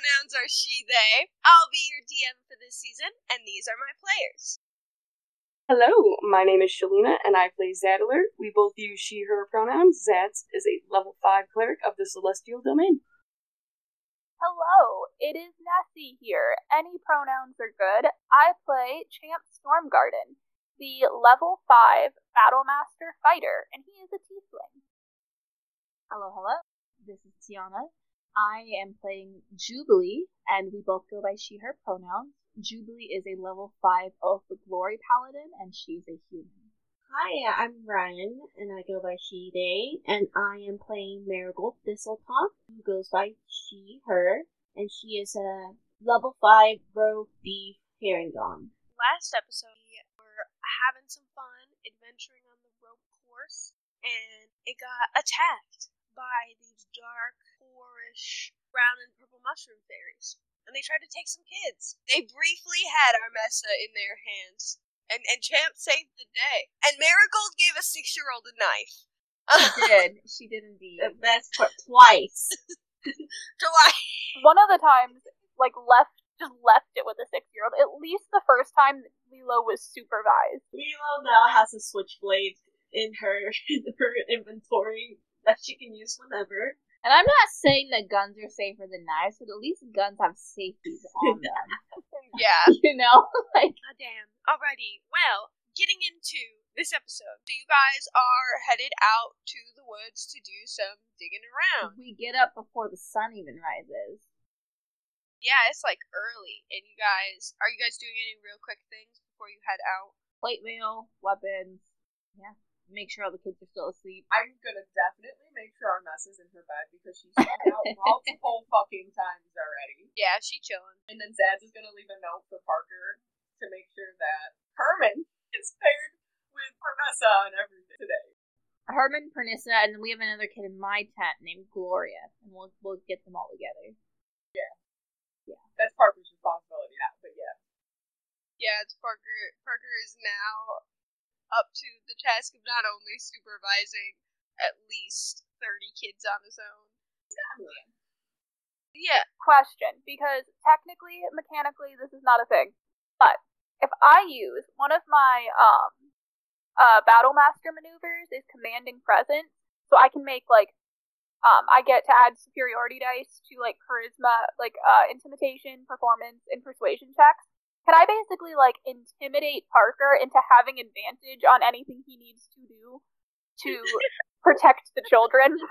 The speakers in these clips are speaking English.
pronouns are she, they. I'll be your DM for this season, and these are my players. Hello, my name is Shalina, and I play Zadler. We both use she, her pronouns. Zads is a level 5 cleric of the Celestial Domain. Hello, it is Nessie here. Any pronouns are good. I play Champ Stormgarden, the level 5 Battlemaster fighter, and he is a tiefling. Hello, hello. This is Tiana. I am playing Jubilee, and we both go by she, her pronouns. Jubilee is a level 5 Oath of Glory paladin, and she's a human. Hi, I'm Ryan, and I go by she, they, and I am playing Marigold Thistletop, who goes by she, her, and she is a level 5 rogue thief Harengon. Last episode, we were having some fun adventuring on the rope course, and it got attacked by these dark, fourish, brown and purple mushroom fairies and they tried to take some kids. They briefly had Armessa in their hands, and, and Champ saved the day. And Marigold gave a six year old a knife. She did. She did indeed. That's twice. Twice. One of the times, like, left just left it with a six year old. At least the first time Lilo was supervised. Lilo now has a switchblade in her in her inventory that she can use whenever. And I'm not saying that guns are safer than knives, but at least guns have safeties on them. yeah. You know? like God damn. Alrighty. Well, getting into this episode. So you guys are headed out to the woods to do some digging around. we get up before the sun even rises. Yeah, it's like early. And you guys are you guys doing any real quick things before you head out? Plate mail, weapons. Yeah. Make sure all the kids are still asleep. I'm gonna definitely make sure Armessa's in her bed because she's gone out multiple fucking times already. Yeah, she chilling. And then Zads is gonna leave a note for Parker to make sure that Herman is paired with Armessa and everything today. Herman, Pernissa, and then we have another kid in my tent named Gloria, and we'll we'll get them all together. Yeah, yeah, that's Parker's responsibility now, but yeah. Yeah, it's Parker Parker is now up to the task of not only supervising at least thirty kids on his own. Family. Yeah. Question, because technically, mechanically, this is not a thing. But if I use one of my um uh battle master maneuvers is commanding presence, so I can make like um I get to add superiority dice to like charisma, like uh intimidation, performance, and persuasion checks. Can I basically like intimidate Parker into having advantage on anything he needs to do to protect the children?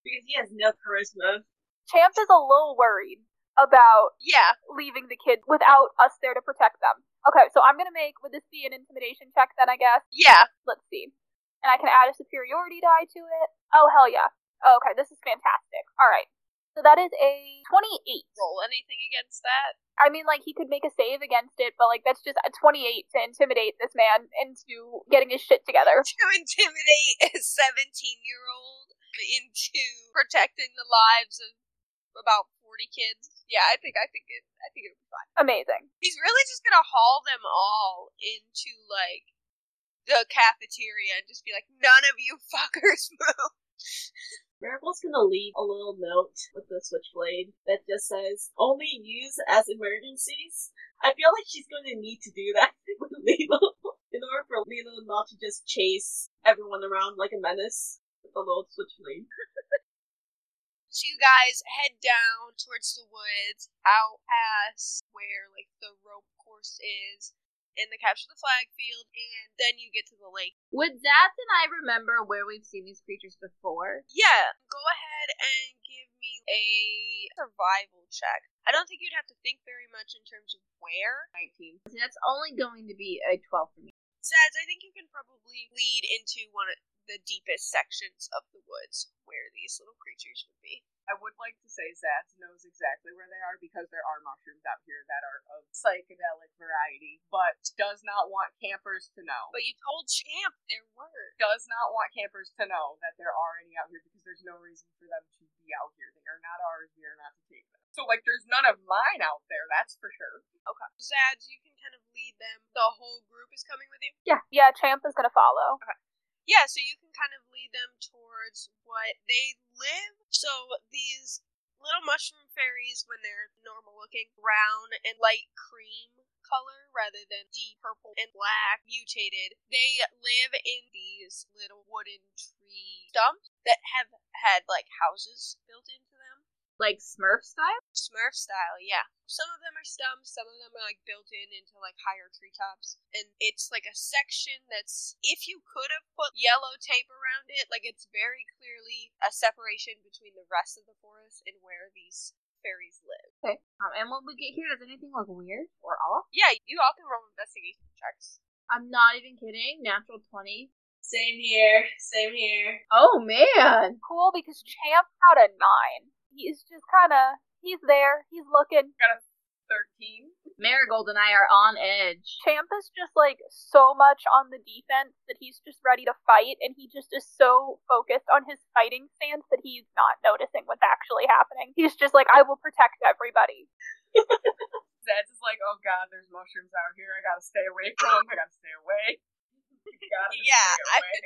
Because he has no charisma. Champ is a little worried about Yeah. leaving the kids without us there to protect them. Okay, so I'm gonna make would this be an intimidation check then I guess? Yeah. Let's see. And I can add a superiority die to it. Oh hell yeah. Oh, okay, this is fantastic. Alright. So that is a twenty-eight. Roll anything against that? I mean like he could make a save against it, but like that's just a twenty-eight to intimidate this man into getting his shit together. To intimidate a seventeen year old into protecting the lives of about forty kids. Yeah, I think I think it I think it'll be fine. Amazing. He's really just gonna haul them all into like the cafeteria and just be like, none of you fuckers move. Marigold's gonna leave a little note with the switchblade that just says, only use as emergencies. I feel like she's to need to do that with Lilo in order for Lilo not to just chase everyone around like a menace with the little switchblade. So you guys head down towards the woods, out past where like the rope course is, in the capture the flag field, and then you get to the lake. Would Zads and I remember where we've seen these creatures before? Yeah, go ahead and give me a survival check. I don't think you'd have to think very much in terms of where. 19. See, that's only going to be a 12 for me. Zads, I think you can probably lead into one of the deepest sections of the woods where these little creatures would be. I would like to say Zads knows exactly where they are because there are mushrooms out here that are of psychedelic variety, but does not want campers to know. But you told Champ there were. does not want campers to know that there are any out here because there's no reason for them to be out here. They are not ours. We are not to take them. So like, there's none of mine out there. That's for sure. Okay. Zads, you can kind of lead them. The whole group is coming with you? Yeah, Yeah, Champ is gonna follow. Yeah, so you can kind of lead them towards what they live. So these little mushroom fairies, when they're normal looking, brown and light cream color rather than deep purple and black mutated, they live in these little wooden tree stumps that have had like houses built into. Like Smurf style? Smurf style, yeah. Some of them are stumps, some of them are like built in into like higher treetops. And it's like a section that's, if you could have put yellow tape around it, like it's very clearly a separation between the rest of the forest and where these fairies live. Okay. Um, and when we get here, does anything look weird or off? Yeah, you all can roll investigation checks. I'm not even kidding. Natural 20. Same here. Same here. Oh, man. Cool because Champ got a nine. He's just kind of he's there. He's looking. Got a 13. Marigold and I are on edge. Champ is just like so much on the defense that he's just ready to fight, and he just is so focused on his fighting stance that he's not noticing what's actually happening. He's just like, I will protect everybody. Zad's is like, oh god, there's mushrooms out here. I gotta stay away from them. I gotta stay away. gotta Yeah, stay I away.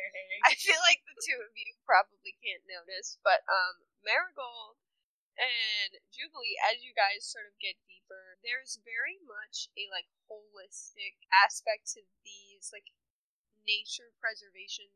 I feel like the two of you probably can't notice, but um, Marigold and Jubilee, as you guys sort of get deeper, there's very much a like holistic aspect to these like nature preservation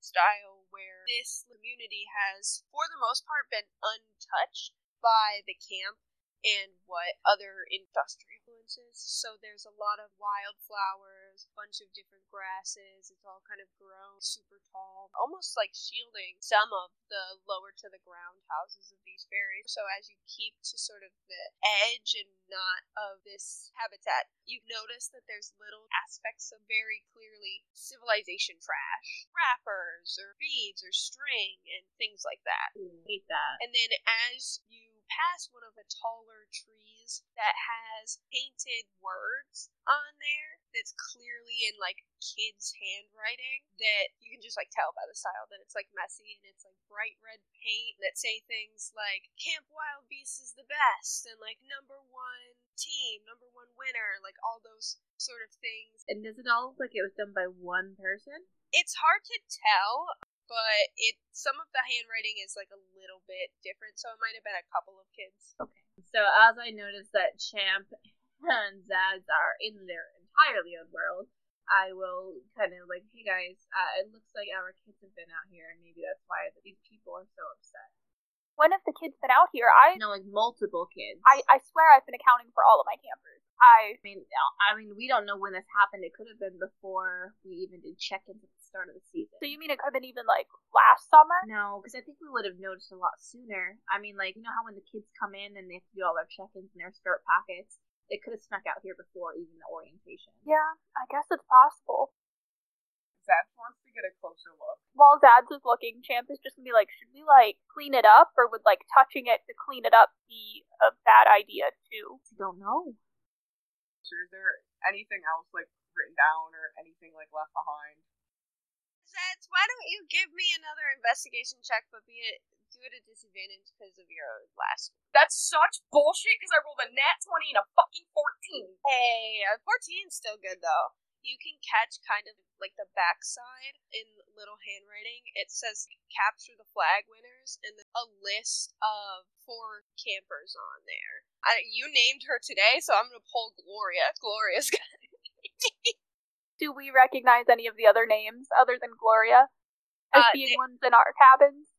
style where this community has, for the most part, been untouched by the camp and what other industrial influences. So there's a lot of wildflowers, bunch of different grasses. It's all kind of grown super tall, almost like shielding some of the lower to the ground houses of these fairies. So as you keep to sort of the edge and not of this habitat, you notice that there's little aspects of very clearly civilization trash, wrappers or beads or string and things like that. Hate that. And then as you pass one of the taller trees that has painted words on there that's clearly in like kids' handwriting that you can just like tell by the style that it's like messy and it's like bright red paint that say things like Camp Wildebeast is the best and like number one team, number one winner, like all those sort of things. And does it all look like it was done by one person? It's hard to tell but it some of the handwriting is like a little bit different, so it might have been a couple of kids. Okay. So as I notice that Champ and Zads are in their entirely own world, I will kind of like, hey guys, uh, it looks like our kids have been out here, and maybe that's why these people are so upset. When have the kids been out here? I No, like multiple kids. I, I swear I've been accounting for all of my campers. I I mean, I mean, we don't know when this happened. It could have been before we even did check-ins at the start of the season. so you mean it could have been even like last summer? No, because I think we would have noticed a lot sooner. I mean, like, you know how when the kids come in and they have to do all their check-ins in their skirt pockets, they could have snuck out here before even the orientation. Yeah, I guess it's possible. Zed wants to get a closer look. While Zads is looking, Champ is just gonna be like, should we like clean it up, or would like touching it to clean it up be a bad idea too? I don't know. So is there anything else like written down or anything like left behind? Zads, why don't you give me another investigation check, but be it do it at disadvantage because of your last. That's such bullshit because I rolled a nat 20 and a fucking 14. Hey, uh, 14 still good though. You can catch kind of like the backside in little handwriting. It says capture the flag winners and a list of four campers on there. I, you named her today, so I'm gonna pull Gloria. Gloria's got Do we recognize any of the other names other than Gloria as Uh, being they- ones in our cabins?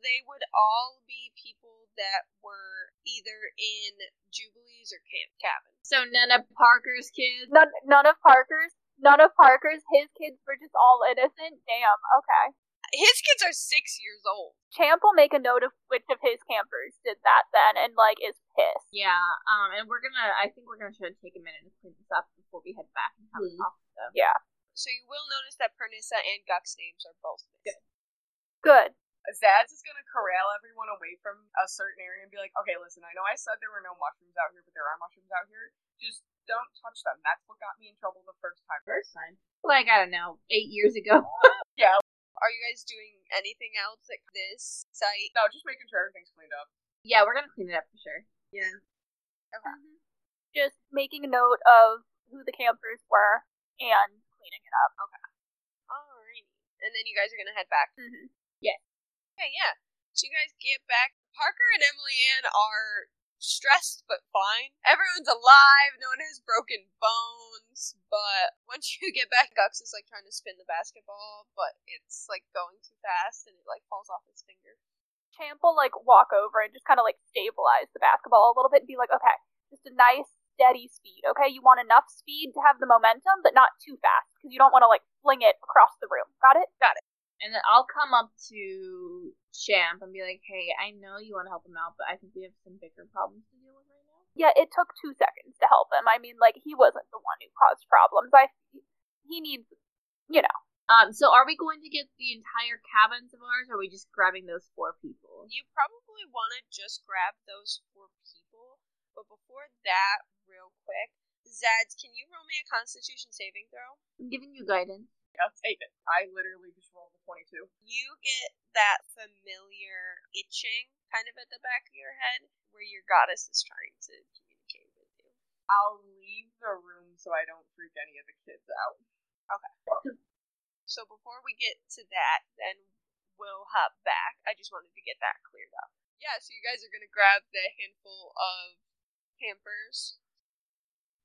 they would all be people that were either in Jubilees or camp Cabin. So none of Parker's kids. None, none of Parker's. None of Parker's. His kids were just all innocent. Damn. Okay. His kids are six years old. Champ will make a note of which of his campers did that then, and like is pissed. Yeah. Um. And we're gonna. I think we're gonna try to take a minute and clean this up before we head back and have a Hmm. talk with them. Yeah. So you will notice that Pernissa and Guk's names are both missing. Good. Zads is gonna corral everyone away from a certain area and be like, okay, listen, I know I said there were no mushrooms out here, but there are mushrooms out here. Just don't touch them. That's what got me in trouble the first time. First time. Like I don't know, eight years ago. Yeah. Are you guys doing anything else at this site? No, just making sure everything's cleaned up. yeah, we're gonna clean it up for sure. Yeah. Okay. Just making a note of who the campers were and cleaning it up. Okay. Alrighty. And then you guys are gonna head back. Mm-hmm. Okay, yeah. So you guys get back. Parker and Emily Ann are stressed but fine. Everyone's alive. No one has broken bones. But once you get back, Gux is like trying to spin the basketball, but it's like going too fast and it like falls off his finger. Champ will like walk over and just kind of like stabilize the basketball a little bit and be like, okay, just a nice steady speed. Okay, you want enough speed to have the momentum, but not too fast because you don't want to like fling it across the room. Got it? Got it? And then I'll come up to Champ and be like, "Hey, I know you want to help him out, but I think we have some bigger problems to deal with right now." Yeah, it took two seconds to help him. I mean, like he wasn't the one who caused problems. I he needs, you know. Um, so are we going to get the entire cabins of ours, or are we just grabbing those four people? You probably want to just grab those four people, but before that, real quick, Zads, can you roll me a Constitution saving throw? I'm giving you guidance. I'll take it. I literally just rolled a 22. You get that familiar itching kind of at the back of your head where your goddess is trying to communicate with you. I'll leave the room so I don't freak any of the kids out. Okay. So before we get to that, then we'll hop back. I just wanted to get that cleared up. Yeah, so you guys are gonna grab the handful of campers.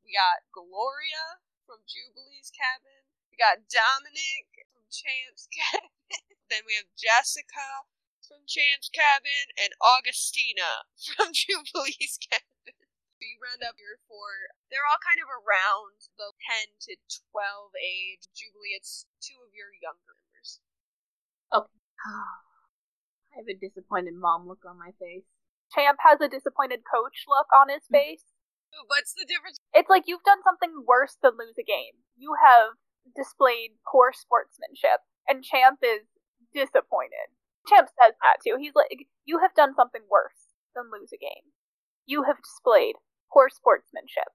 We got Gloria from Jubilee's cabin. We got Dominic from Champ's cabin. then we have Jessica from Champ's cabin and Augustina from Jubilee's cabin. So you round up your four. They're all kind of around the 10 to 12 age. Jubilee, it's two of your younger members. Okay. I have a disappointed mom look on my face. Champ has a disappointed coach look on his mm. face. What's the difference? It's like you've done something worse than lose a game. You have displayed poor sportsmanship, and Champ is disappointed. Champ says that too. He's like, You have done something worse than lose a game. You have displayed poor sportsmanship.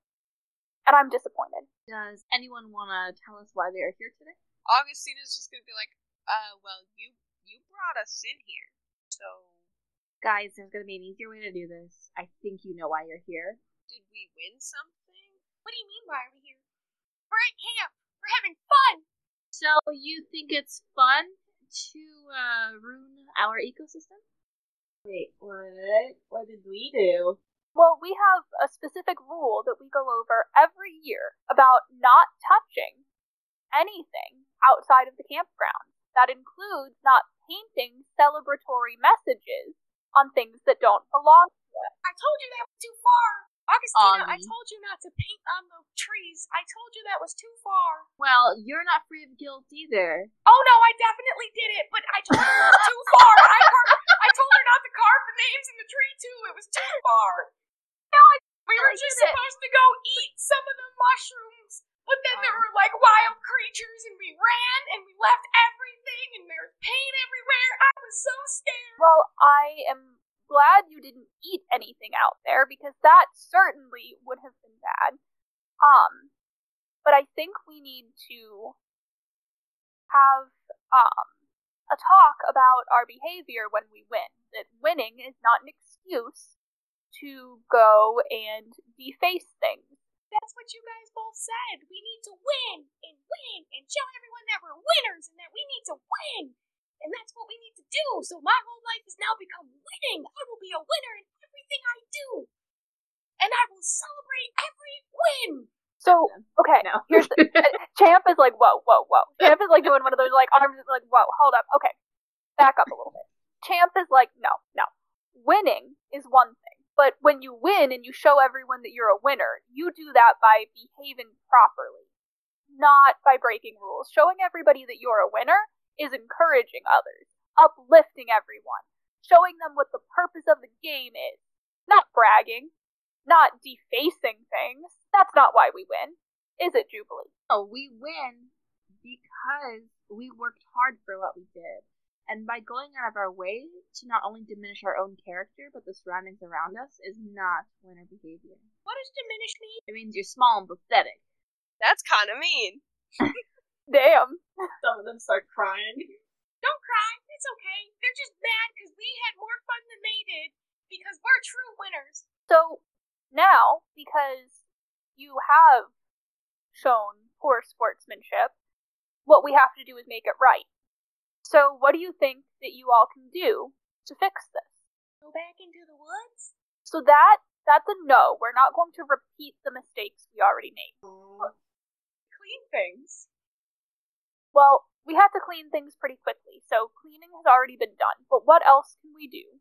And I'm disappointed. Does anyone want to tell us why they are here today? Augustina's just gonna be like, uh, well, you you brought us in here, so Guys, there's going to be an easier way to do this. I think you know why you're here. did we win something? What do you mean, why are we here? We're at camp. We're having fun. So, you think it's fun to uh, ruin our ecosystem? Wait, what? What did we do? Well, we have a specific rule that we go over every year about not touching anything outside of the campground. That includes not painting celebratory messages on things that don't belong to us. I told you that was too far. Augustina, I um, told you not to paint on the trees. I told you that was too far. Well, you're not free of guilt either. Oh no, I definitely did it, but I told her it was too far. I, car- I told her not to carve the names in the tree too. It was too far. No, I, We were just did it. supposed to go eat some of the mushrooms, but then there oh. were like wild creatures, and we ran and we left everything, and there was paint everywhere. I was so scared. well, I am glad you didn't eat anything out there because that certainly would have been bad. Um, but I think we need to have um a talk about our behavior when we win. That winning is not an excuse to go and deface things. That's what you guys both said. We need to win and win and show everyone that we're winners and that we need to win. And that's what we need to do. So my whole life has now become winning. I will be a winner in everything I do. And I will celebrate every win. So, okay, No. here's the, uh, Champ is like, whoa, whoa, whoa. Champ is like doing one of those like arms, like, whoa, hold up, okay, back up a little bit. Champ is like, no, no. Winning is one thing, but when you win and you show everyone that you're a winner, you do that by behaving properly, not by breaking rules. Showing everybody that you're a winner is encouraging others, uplifting everyone, showing them what the purpose of the game is, not bragging, not defacing things. That's not why we win, is it, Jubilee? No, we win because we worked hard for what we did. And by going out of our way to not only diminish our own character, but the surroundings around us, is not winner behavior. What does diminish mean? It means you're small and pathetic. That's kind of mean. Damn. Some of them start crying. Don't cry. It's okay. They're just mad because we had more fun than they did because we're true winners. So now, because you have shown poor sportsmanship, what we have to do is make it right. So, what do you think that you all can do to fix this? Go back into the woods? So that that's a no. We're not going to repeat the mistakes we already made. Clean things. Well, we had to clean things pretty quickly, so cleaning has already been done. But what else can we do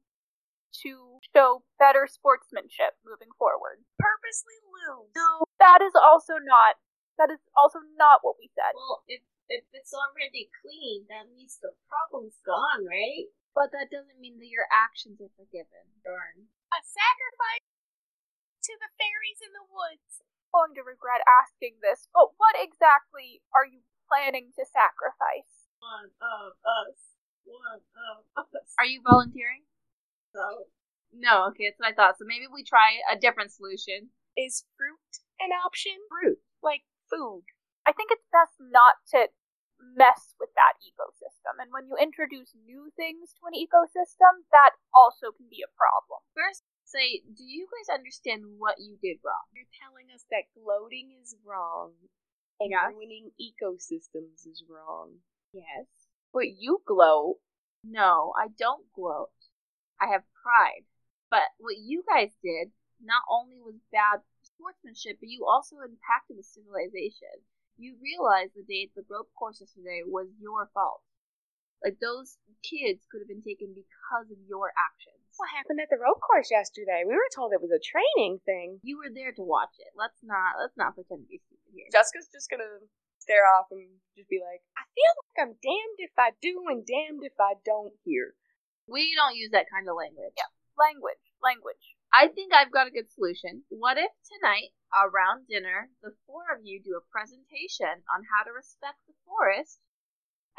to show better sportsmanship moving forward? Purposely lose. No, that is also not that is also not what we said. Well, if if it's already clean, that means the problem's gone, right? But that doesn't mean that your actions are forgiven. Darn. A sacrifice to the fairies in the woods. I'm going to regret asking this, but what exactly are you planning to sacrifice? One of us. One of us. Are you volunteering? So, No, okay, that's what I thought. So maybe we try a different solution. Is fruit an option? Fruit. Like food. I think it's best not to mess with that ecosystem. And when you introduce new things to an ecosystem, that also can be a problem. First, say, do you guys understand what you did wrong? You're telling us that gloating is wrong Yes. ruining ecosystems is wrong. Yes. But you gloat. No, I don't gloat. I have pride. But what you guys did not only was bad sportsmanship, but you also impacted the civilization. You realized the day at the rope course yesterday was your fault. Like those kids could have been taken because of your actions. What happened at the rope course yesterday? We were told it was a training thing. You were there to watch it. Let's not let's not pretend to be stupid here. Jessica's just gonna stare off and just be like, I feel like I'm damned if I do and damned if I don't here. We don't use that kind of language. Yeah. Language. Language. I think I've got a good solution. What if tonight, around dinner, the four of you do a presentation on how to respect the forest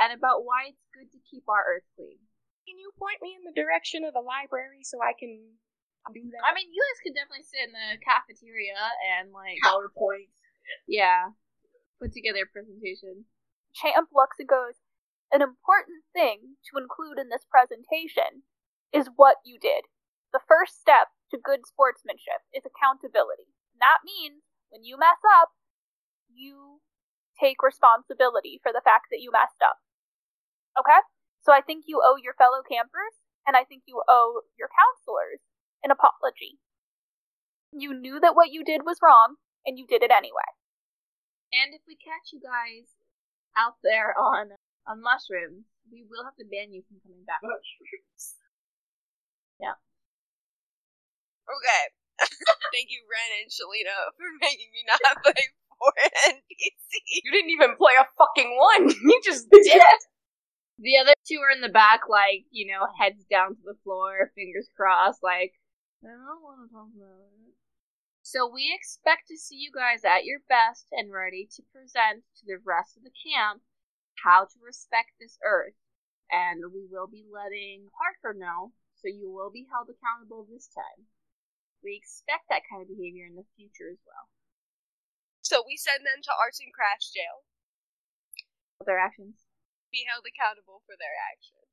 and about why it's good to keep our earth clean? Can you point me in the direction of the library so I can do that? I mean, you guys could definitely sit in the cafeteria and, like, PowerPoint. yeah, put together a presentation. Champ looks and goes, An important thing to include in this presentation is what you did. The first step to good sportsmanship is accountability. That means when you mess up, you take responsibility for the fact that you messed up. Okay? So I think you owe your fellow campers, and I think you owe your counselors an apology. You knew that what you did was wrong, and you did it anyway. And if we catch you guys out there on on mushrooms, we will have to ban you from coming back. Mushrooms. Yeah. Okay. Thank you, Ren and Shalina, for making me not play for NPC. you didn't even play a fucking one. You just did. The other two are in the back, like, you know, heads down to the floor, fingers crossed, like, I don't want to talk about it. So we expect to see you guys at your best and ready to present to the rest of the camp how to respect this earth. And we will be letting Parker know, so you will be held accountable this time. We expect that kind of behavior in the future as well. So we send them to arts and crafts jail, their actions. Be held accountable for their actions.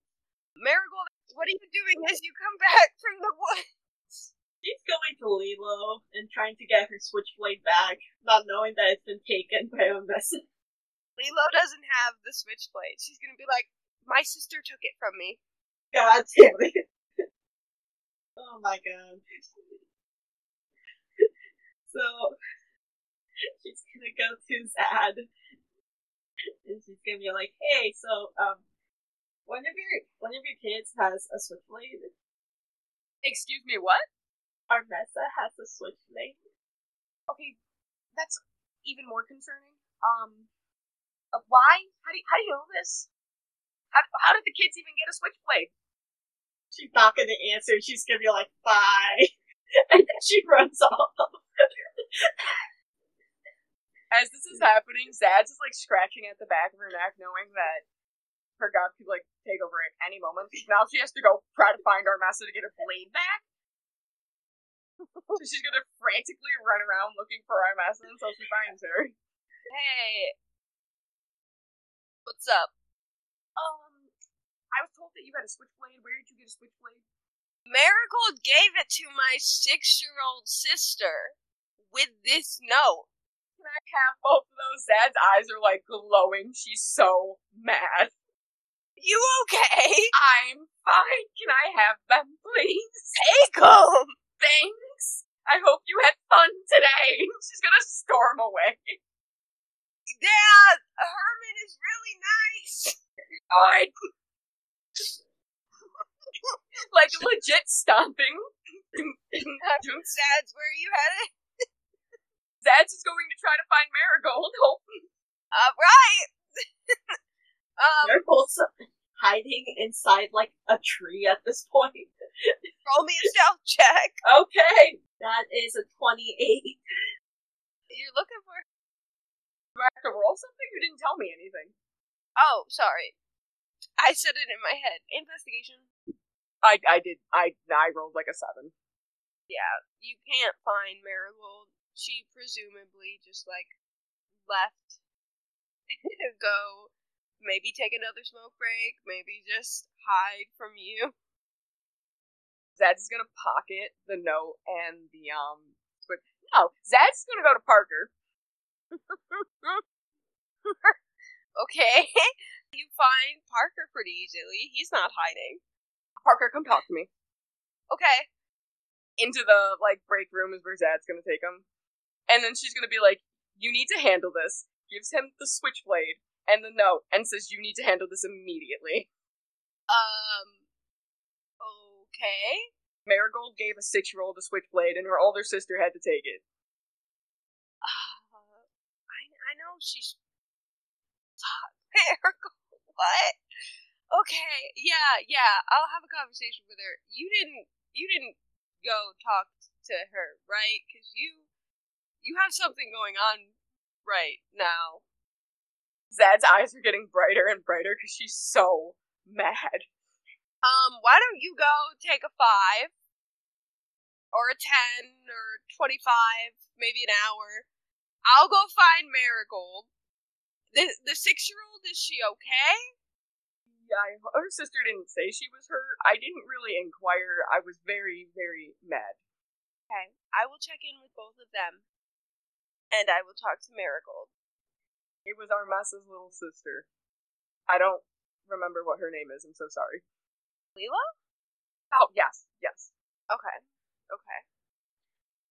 Marigold, what are you doing as you come back from the woods? She's going to Lilo and trying to get her switchblade back, not knowing that it's been taken by Armessa. Lilo doesn't have the switchblade. She's gonna be like, my sister took it from me. God damn it. oh my god. so, she's gonna go to Zad. And she's gonna be like, hey, so, um, one of your, one of your kids has a switchblade. Excuse me, what? Armessa has a switchblade. Okay, that's even more concerning. Um, uh, why? How do you, how do you know this? How, how did the kids even get a switchblade? She's not gonna answer, she's gonna be like, bye. and then she runs off. As this is happening, Zad's is like scratching at the back of her neck, knowing that her god could like take over at any moment. Now she has to go try to find Armessa to get her blade back. so she's gonna frantically run around looking for Armessa until she finds her. Hey, what's up? Um, I was told that you had a switchblade. Where did you get a switchblade? Marigold gave it to my six-year-old sister with this note. Can I have both of those? Zad's eyes are like glowing. She's so mad. You okay? I'm fine. Can I have them, please? Take them! Thanks. I hope you had fun today. She's gonna storm away. Dad, Herman is really nice. Alright. like legit stomping. Dad's where you headed? Zads is going to try to find Marigold. Hope All right. um, They're both hiding inside like a tree at this point. roll me a stealth check. Okay, that is a twenty-eight. You're looking for. do I have to roll something? You didn't tell me anything. Oh, sorry. I said it in my head. Investigation. I I did I I rolled like a seven. Yeah, you can't find Marigold. She presumably just like left go maybe take another smoke break, maybe just hide from you. Zad's gonna pocket the note and the um. But no, Zad's gonna go to Parker. okay. You find Parker pretty easily. He's not hiding. Parker, come talk to me. Okay. Into the like break room is where Zad's gonna take him, and then she's gonna be like, "You need to handle this." Gives him the switchblade and the note, and says, "You need to handle this immediately." Um okay. Marigold gave a six-year-old a switchblade, and her older sister had to take it. Uh, I I know she's Marigold. What? Okay, yeah, yeah. I'll have a conversation with her. You didn't you didn't go talk to her, right? Cuz you you have something going on right now. Zad's eyes are getting brighter and brighter because she's so mad. Um, why don't you go take a 5 or a 10 or 25, maybe an hour. I'll go find Marigold. The the 6-year-old is she okay? Yeah, her sister didn't say she was hurt. I didn't really inquire. I was very, very mad. Okay. I will check in with both of them. And I will talk to Marigold. It was Armessa's little sister. I don't remember what her name is. I'm so sorry. Lila? Oh, yes, yes. Okay. Okay.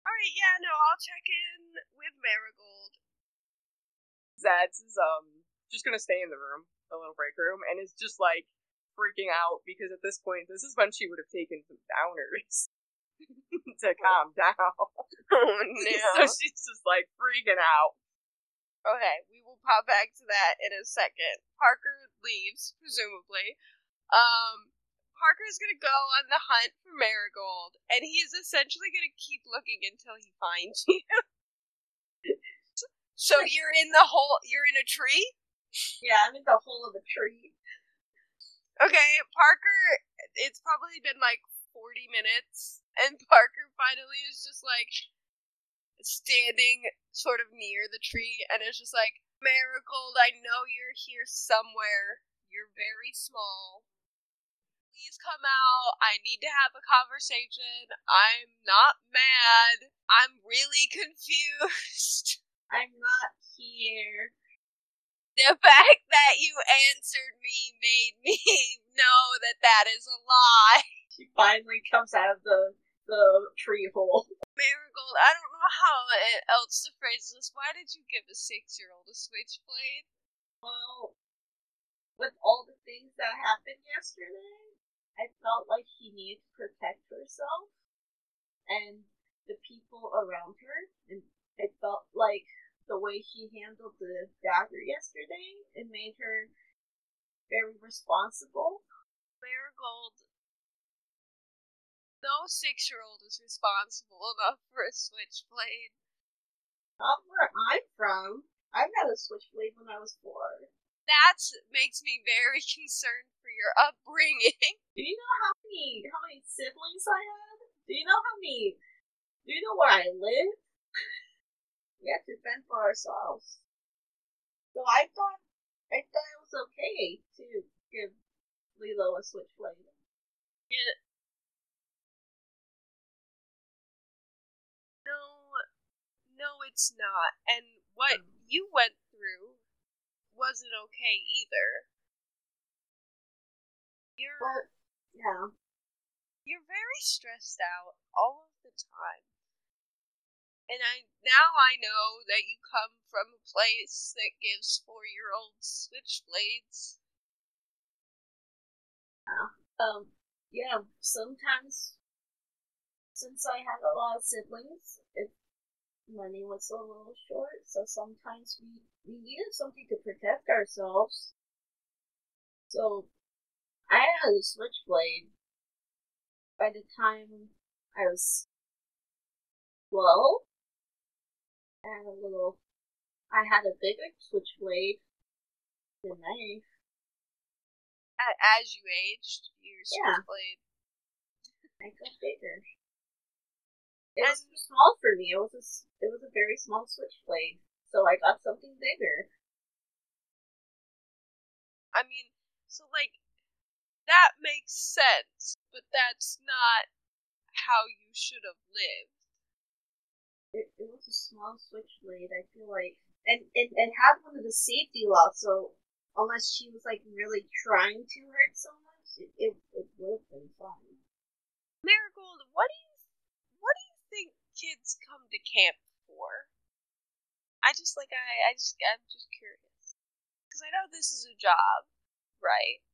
Alright, yeah, no, I'll check in with Marigold. Zads is um just gonna stay in the room, the little break room, and is just like freaking out because at this point, this is when she would have taken some downers to calm down. Oh so she's just like freaking out. Okay, we will pop back to that in a second. Parker leaves, presumably. Um, Parker's gonna go on the hunt for Marigold, and he is essentially gonna keep looking until he finds you. so you're in the hole. You're in a tree. Yeah, I'm in the hole of a tree. Okay, Parker. It's probably been like forty minutes, and Parker finally is just like standing sort of near the tree, and it's just like Marigold. I know you're here somewhere. You're very small. Please come out. I need to have a conversation. I'm not mad. I'm really confused. I'm not here. The fact that you answered me made me know that that is a lie. She finally comes out of the the tree hole. Marigold, I don't know how else to phrase this. Why did you give a six year old a switchblade? Well, with all the things that happened yesterday, I felt like she needed to protect herself and the people around her, and I felt like the way she handled the dagger yesterday, it made her very responsible. Marigold, no six year old is responsible enough for a switchblade. Not where I'm from. I got a switchblade when I was four. That makes me very concerned for your upbringing. Do you know how many how many siblings I had? Do you know how many? Do you know where I live? we have to fend for ourselves. So I thought I thought it was okay to give Lilo a switchblade. Yeah. It's not. And what you went through wasn't okay either. You're But yeah, you're very stressed out all of the time. And I now I know that you come from a place that gives four year old switchblades. Yeah. um, yeah. Sometimes, since I had a lot of siblings, it money was a little short, so sometimes we we needed something to protect ourselves. So I had a switchblade. By the time I was twelve, and a little, I had a bigger switchblade, the knife. As you aged, your Yeah. switchblade. I got bigger. It was too small for me. It was a, it was a very small switchblade, so I got something bigger. I mean, so like that makes sense, but that's not how you should have lived. It, it was a small switchblade. I feel like, and and it had one of the safety locks. So unless she was like really trying to hurt someone, it it, it would have been fine. Marigold, what do you what do you think kids come to camp for? I just like I I just I'm just curious because I know this is a job, right?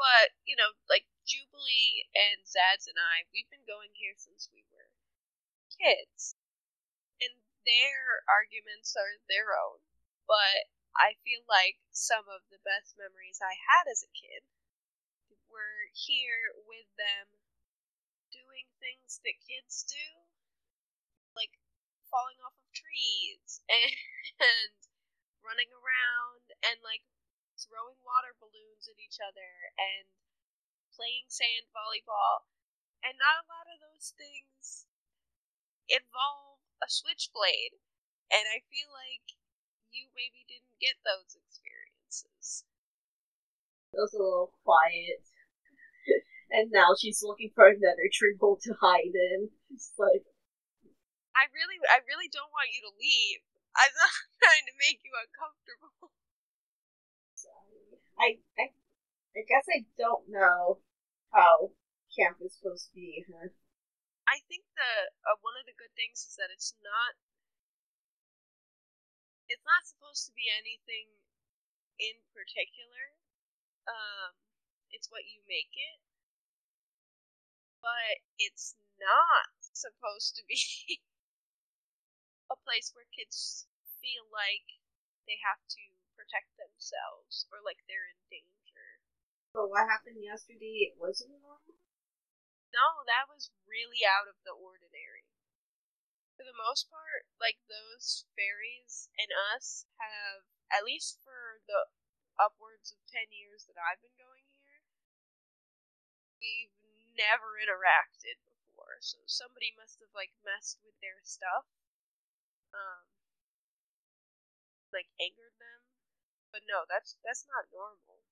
But you know, like Jubilee and Zads and I, we've been going here since we were kids, and their arguments are their own. But I feel like some of the best memories I had as a kid were here with them doing things that kids do, like falling off of trees and, and running around and like throwing water balloons at each other and playing sand volleyball. And not a lot of those things involve a switchblade. And I feel like you maybe didn't get those experiences. It was a little quiet. and now she's looking for another tringle to hide in. She's like, I really, I really don't want you to leave. I'm not trying to make you uncomfortable. sorry. I, I, I guess I don't know how camp is supposed to be, huh? I think the uh, one of the good things is that it's not it's not supposed to be anything in particular. Um, it's what you make it, but it's not supposed to be a place where kids feel like they have to protect themselves or like they're in danger. But what happened yesterday, it wasn't normal? No, that was really out of the ordinary. For the most part, like those fairies and us have, at least for the upwards of 10 years that I've been going here, we've never interacted before. So somebody must have like messed with their stuff. Um like angered them. But no, that's that's not normal.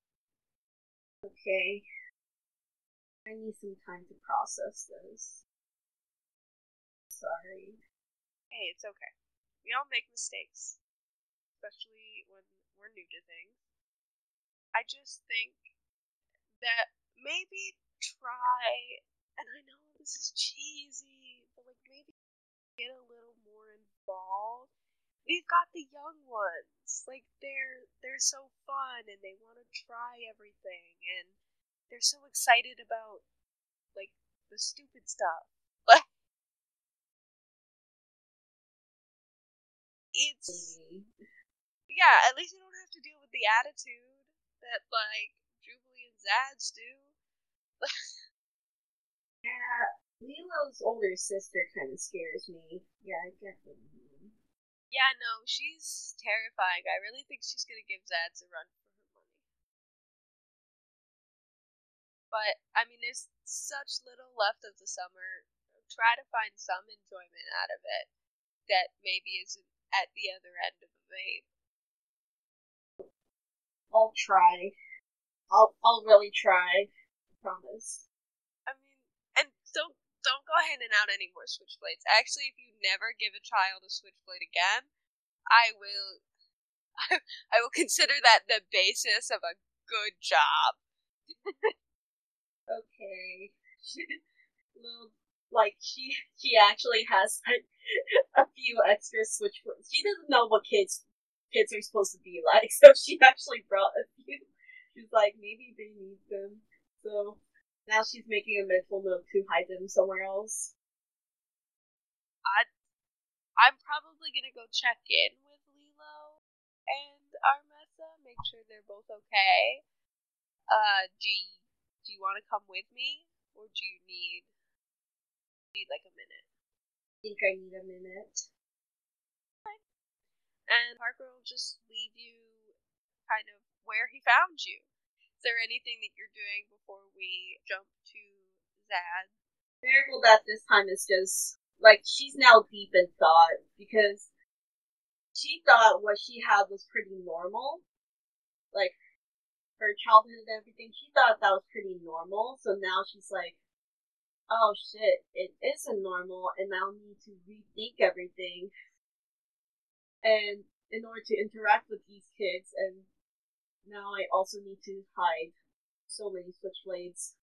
Okay. I need some time to process this. Sorry. Hey, it's okay. We all make mistakes, especially when we're new to things. I just think that maybe try, and I know this is cheesy, but like maybe get a little more. We've got the young ones, like they're they're so fun and they want to try everything and they're so excited about like the stupid stuff. But it's yeah, at least you don't have to deal with the attitude that like Jubilee and Zads do. Yeah, Lilo's older sister kind of scares me. Yeah, I get what you mean. yeah, no, she's terrifying. I really think she's gonna give Zads a run for her money. But I mean, there's such little left of the summer. Try to find some enjoyment out of it that maybe isn't at the other end of the vape. I'll try. I'll I'll really try. I promise. I mean, and don't don't go handing out any more switchblades. Actually, if you never give a child a switchblade again, I will I, will consider that the basis of a good job. okay. little like she she actually has like a few extra switch She doesn't know what kids kids are supposed to be like, so she actually brought a few. She's like, maybe they need them. So now she's making a mental note to hide them somewhere else. I I'm probably gonna go check in with Lilo and Armessa, make sure they're both okay. Uh, do you, do you want to come with me, or do you need need like a minute? I think I need a minute. And Parker will just leave you kind of where he found you. Is there anything that you're doing before we jump to Zad? Miracle that this time is just like she's now deep in thought because she thought what she had was pretty normal. Like her childhood and everything, she thought that was pretty normal. So now she's like, oh shit, it isn't normal, and now I need to rethink everything. And in order to interact with these kids, and now I also need to hide so many switchblades.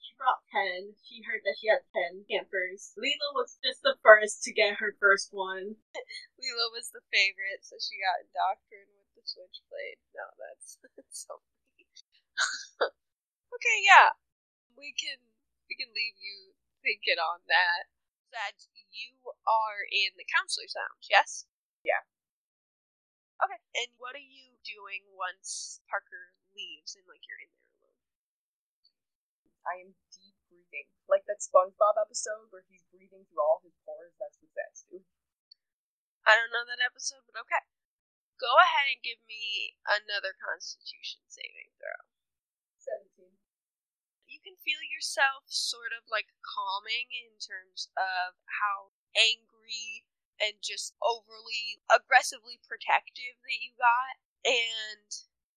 She brought ten. She heard that she had ten campers. Lilo was just the first to get her first one. Lilo was the favorite, so she got indoctrinated with the switchblade. No, that's, that's so funny. okay, yeah. We can we can leave you thinking on that. That you are in the counselor's lounge, yes? Yeah. Okay. And what are you doing once Parker leaves and like you're in there alone? I am deep breathing. Like that SpongeBob episode where he's breathing through all his pores, that's what that's. I don't know that episode, but okay. Go ahead and give me another constitution saving throw. Seventeen you can feel yourself sort of like calming in terms of how angry and just overly aggressively protective that you got. And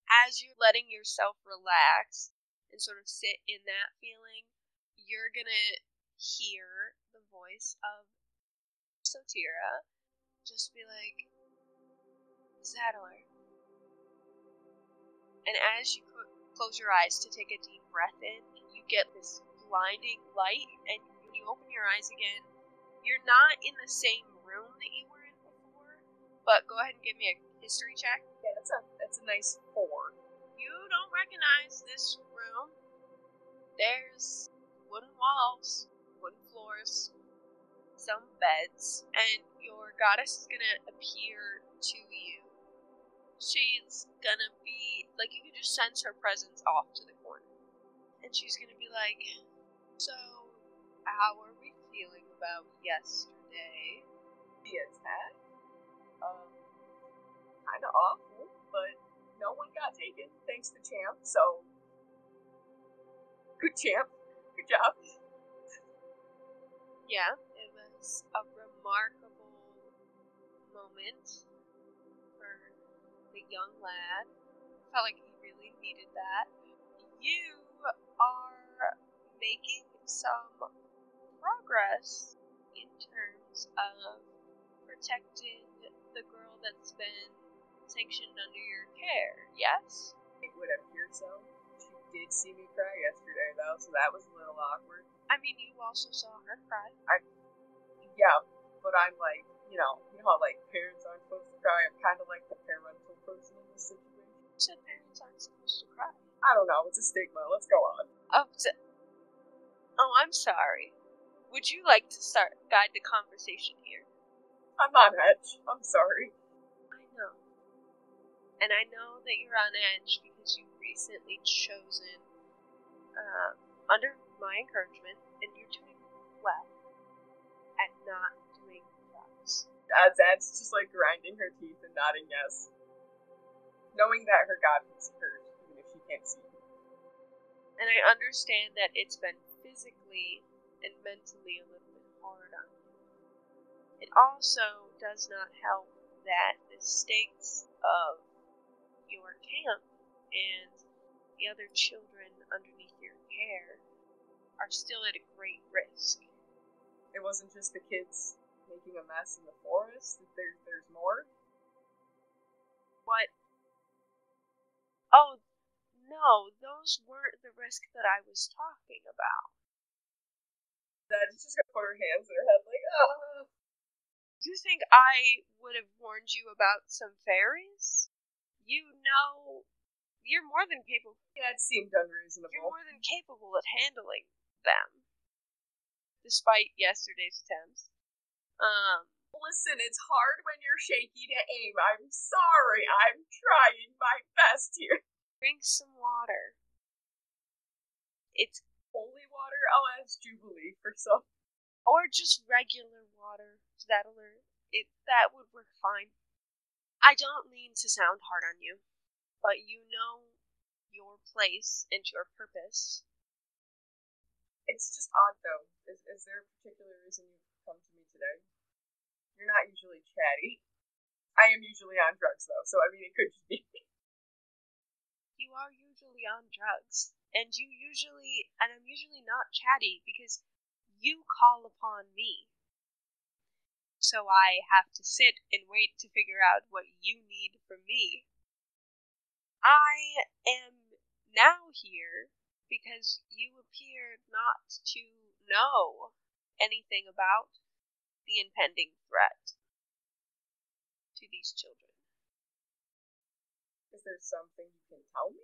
as you're letting yourself relax and sort of sit in that feeling, you're gonna hear the voice of Sotira just be like, Zadler. And as you close your eyes to take a deep breath in, you get this blinding light, and when you open your eyes again, you're not in the same room that you were in before. But go ahead and give me a history check. Yeah, that's a that's a nice four. You don't recognize this room. There's wooden walls, wooden floors, some beds, and your goddess is gonna appear to you she's gonna be like you can just sense her presence off to the corner. And she's gonna be like, So how are we feeling about yesterday? The attack? Um kinda awful, but no one got taken, thanks to Champ, so good champ. Good job. Yeah, it was a remarkable moment for the young lad. Felt like he really needed that. You are making some progress in terms of protecting the girl that's been sanctioned under your care, yes? It would appear so. She did see me cry yesterday, though, so that was a little awkward. I mean, you also saw her cry. I, yeah, but I'm like, you know, you know how like parents aren't supposed to cry. I'm kind of like the parental person in this situation. Said parents aren't supposed to cry. I don't know. It's a stigma. Let's go on. Oh, oh, I'm sorry. Would you like to start guide the conversation here? I'm on edge. I'm sorry. I know. And I know that you're on edge because you've recently chosen, uh, under my encouragement, and you're doing well at not doing Zad's just like grinding her teeth and nodding yes. Knowing that her god can see her, even if she can't see him. And I understand that it's been physically and mentally a little It also does not help that the stakes of your camp and the other children underneath your care are still at a great risk. It wasn't just the kids making a mess in the forest? There, there's more? What? Oh, No, those weren't the risk that I was talking about. Zad's just gonna put her hands in her head like, ah. Do you think I would have warned you about some fairies? You know, you're more than capable. Yeah, it seemed unreasonable. You're more than capable of handling them, despite yesterday's attempts. Um, Listen, it's hard when you're shaky to aim. I'm sorry. I'm trying my best here. drink some water. It's Holy water, I'll ask Jubilee for some. or just regular water. That'll it that would work fine. I don't mean to sound hard on you, but you know your place and your purpose. It's just odd though. Is, is there a particular reason you've come to me today? You're not usually chatty. I am usually on drugs though, so I mean it could just be. You are usually on drugs, and you usually and I'm usually not chatty because you call upon me. So I have to sit and wait to figure out what you need from me. I am now here because you appear not to know anything about the impending threat to these children. Is there something you can tell me?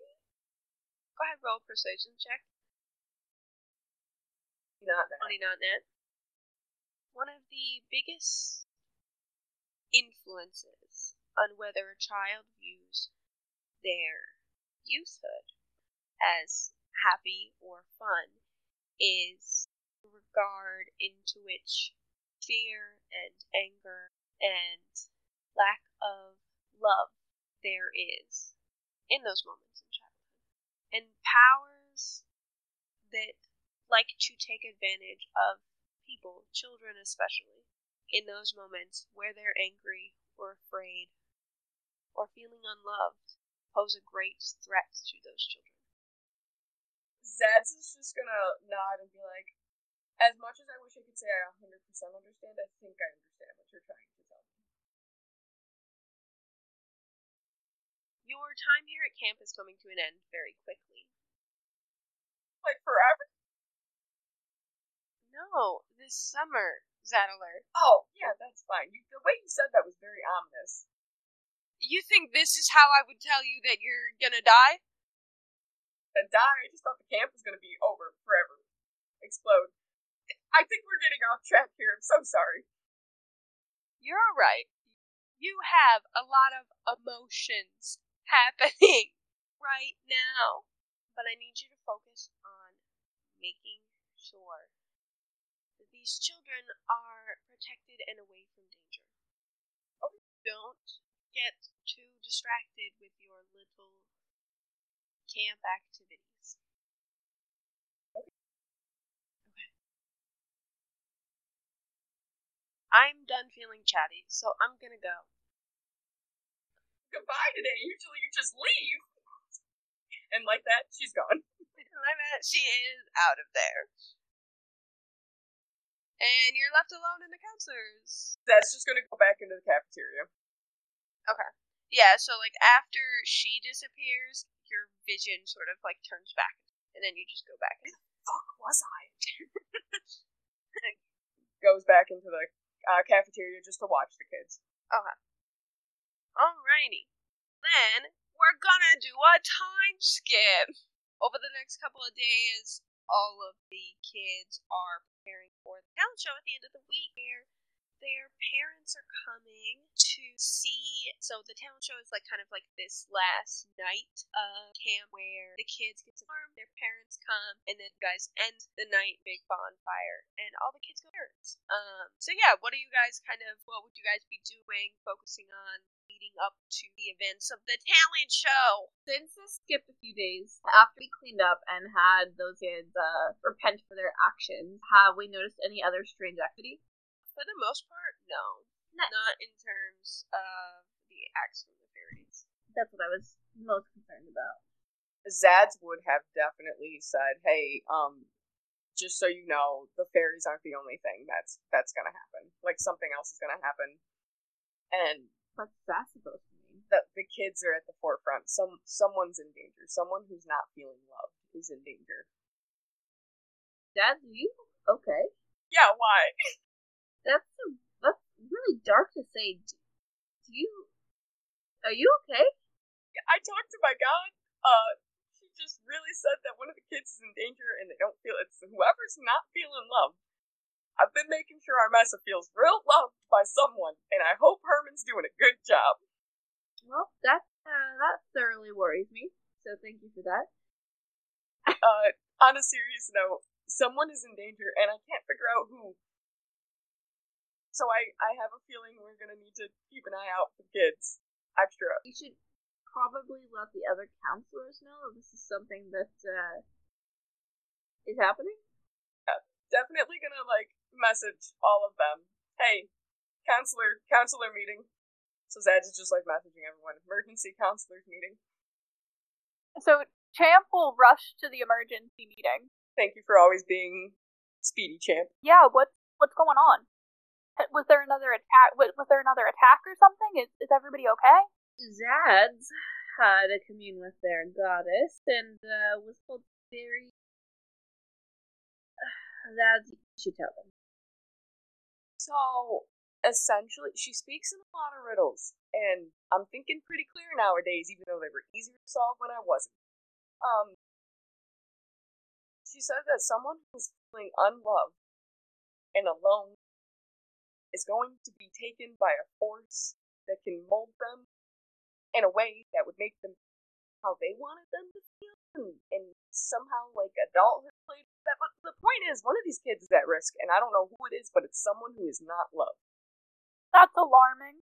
Go ahead, roll a persuasion check. Not that. Money not net. One of the biggest influences on whether a child views their youthhood as happy or fun is the regard into which fear and anger and lack of love there is in those moments in childhood. And powers that like to take advantage of people, children especially, in those moments where they're angry or afraid or feeling unloved pose a great threat to those children. Zads is just gonna nod and be like, as much as I wish I could say I 100% understand, I think I understand what you're trying to tell me. Your time here at camp is coming to an end very quickly. Like forever? No, this summer, Zadler. Oh, yeah, that's fine. You, the way you said that was very ominous. You think this is how I would tell you that you're gonna die? And die, I just thought the camp was gonna be over forever. Explode. I think we're getting off track here. I'm so sorry. You're alright. You have a lot of emotions happening right now. But I need you to focus on making sure these children are protected and away from danger. Don't get too distracted with your little camp activities. Okay. I'm done feeling chatty, so I'm gonna go. Goodbye today. Usually you just leave. And like that, she's gone. I bet she is out of there. And you're left alone in the counselors. That's just gonna go back into the cafeteria. Okay. Yeah, so like after she disappears, your vision sort of like turns back, and then you just go back. Fuck was I? Goes back into the uh, cafeteria just to watch the kids. Okay. Alrighty. Then we're gonna do a time skip. Over the next couple of days, all of the kids are preparing for the talent show at the end of the week where their parents are coming to see so the talent show is like kind of like this last night of camp where the kids get to farm, their parents come, and then you guys end the night big bonfire and all the kids go parents. Um so yeah, what are you guys kind of what would you guys be doing, focusing on leading up to the events of the talent show? Since this skipped a few days after we cleaned up and had those kids uh, repent for their actions, have we noticed any other strange activity? For the most part, no. Nice. Not in terms of the acts from the fairies. That's what I was most concerned about. Zads would have definitely said, "Hey, um, just so you know, the fairies aren't the only thing that's that's gonna happen. Like something else is gonna happen." And What's that supposed to mean? the the kids are at the forefront. Some someone's in danger. Someone who's not feeling loved is in danger. Zad, you okay? Yeah, why? That's that's really dark to say. Do, do you? Are you okay? I talked to my god. Uh, she just really said that one of the kids is in danger, and they don't feel it's whoever's not feeling loved. I've been making sure Armessa feels real loved by someone, and I hope Herman's doing a good job. Well, that uh, that thoroughly worries me. So thank you for that. Uh, on a serious note, someone is in danger, and I can't figure out who. So I, I have a feeling we're gonna need to keep an eye out for kids. Extra. You should probably let the other counselors know this is something that uh, is happening. Definitely gonna like message all of them. Hey, counselor, counselor meeting. So Zed is just like messaging everyone. Emergency counselors meeting. So Champ will rush to the emergency meeting. Thank you for always being speedy, champ. Yeah, what what's going on? Was there another attack? Was there another attack or something? Is is everybody okay? Zads had a commune with their goddess and uh, was told very. Zads, you should tell them. So essentially, she speaks in a lot of riddles, and I'm thinking pretty clear nowadays, even though they were easier to solve when I wasn't. Um, she said that someone who's feeling unloved and alone is going to be taken by a force that can mold them in a way that would make them how they wanted them to feel, and, and somehow like adulthood played that. But the point is, one of these kids is at risk, and I don't know who it is, but it's someone who is not loved. That's alarming.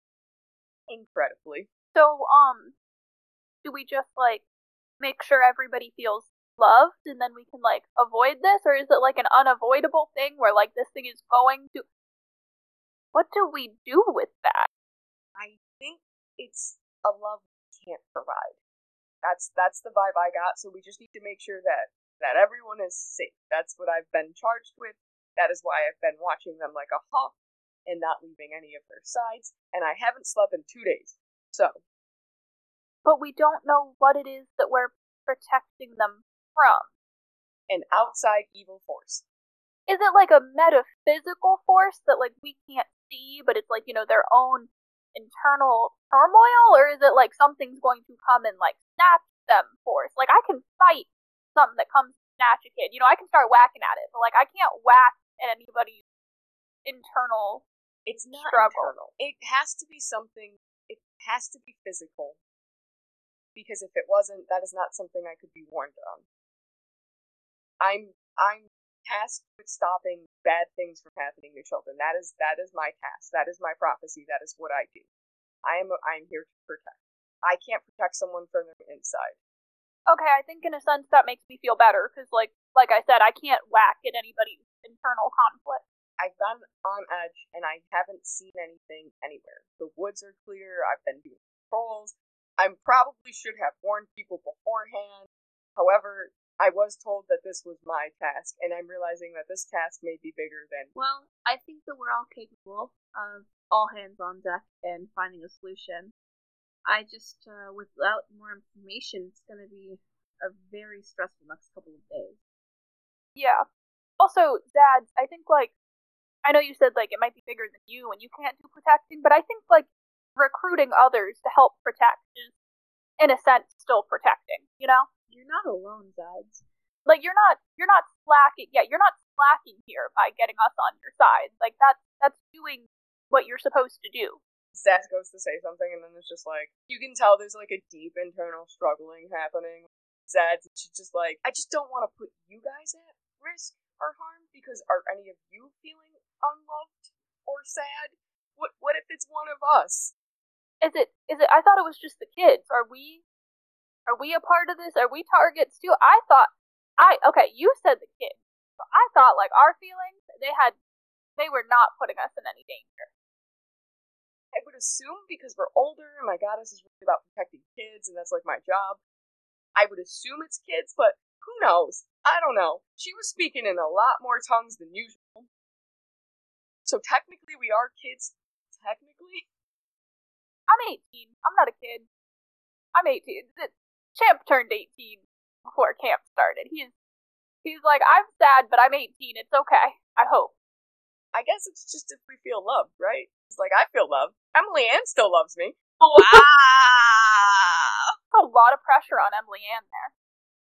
Incredibly. So, um, do we just like make sure everybody feels loved and then we can like avoid this or is it like an unavoidable thing where like this thing is going to What do we do with that? I think it's a love we can't provide. That's that's the vibe I got. So we just need to make sure that that everyone is safe. That's what I've been charged with. That is why I've been watching them like a hawk and not leaving any of their sides. And I haven't slept in two days. So But we don't know what it is that we're protecting them from. an outside evil force. Is it like a metaphysical force that like we can't see, but it's like, you know, their own internal turmoil, or is it like something's going to come and like snatch them force? Like I can fight something that comes to snatch a kid. You know, I can start whacking at it, but like I can't whack at anybody's internal It's not Struggle. internal. It has to be something. It has to be physical. Because if it wasn't, that is not something I could be warned on. I'm I'm tasked with stopping bad things from happening to children. That is that is my task. That is my prophecy. That is what I do. I am I am here to protect. I can't protect someone from the inside. Okay, I think in a sense that makes me feel better because, like, like I said, I can't whack at anybody's internal conflict. I've been on edge and I haven't seen anything anywhere. The woods are clear. I've been doing patrols. I probably should have warned people beforehand. However, I was told that this was my task, and I'm realizing that this task may be bigger than. Well, I think that we're all capable of all hands on deck and finding a solution. I just, uh, without more information, it's going to be a very stressful next couple of days. Yeah. Also, Zad, I think like I know you said like it might be bigger than you and you can't do protecting, but I think like recruiting others to help protect is in a sense still protecting, you know? You're not alone, Zads. Like you're not you're not slacking yeah, you're not slacking here by getting us on your side. Like that's that's doing what you're supposed to do. Zed goes to say something, and then there's just like you can tell there's like a deep internal struggling happening. Zed, she's just like, I just don't want to put you guys at risk or harm because are any of you feeling unloved or sad? What what if it's one of us? Is it is it I thought it was just the kids. Are we are we a part of this? Are we targets too? I thought I okay, you said the kids. So I thought like our feelings, they had they were not putting us in any danger. I would assume because we're older and my goddess is really about protecting kids and that's like my job. I would assume it's kids, but who knows? I don't know. She was speaking in a lot more tongues than usual. So technically we are kids. Technically? I'm 18. I'm not a kid. I'm 18. The champ turned 18 before camp started. He's he's like, I'm sad, but I'm 18. It's okay. I hope. I guess it's just if we feel loved, right? It's like I feel loved. Emily Ann still loves me. Wow. A lot of pressure on Emily Ann there.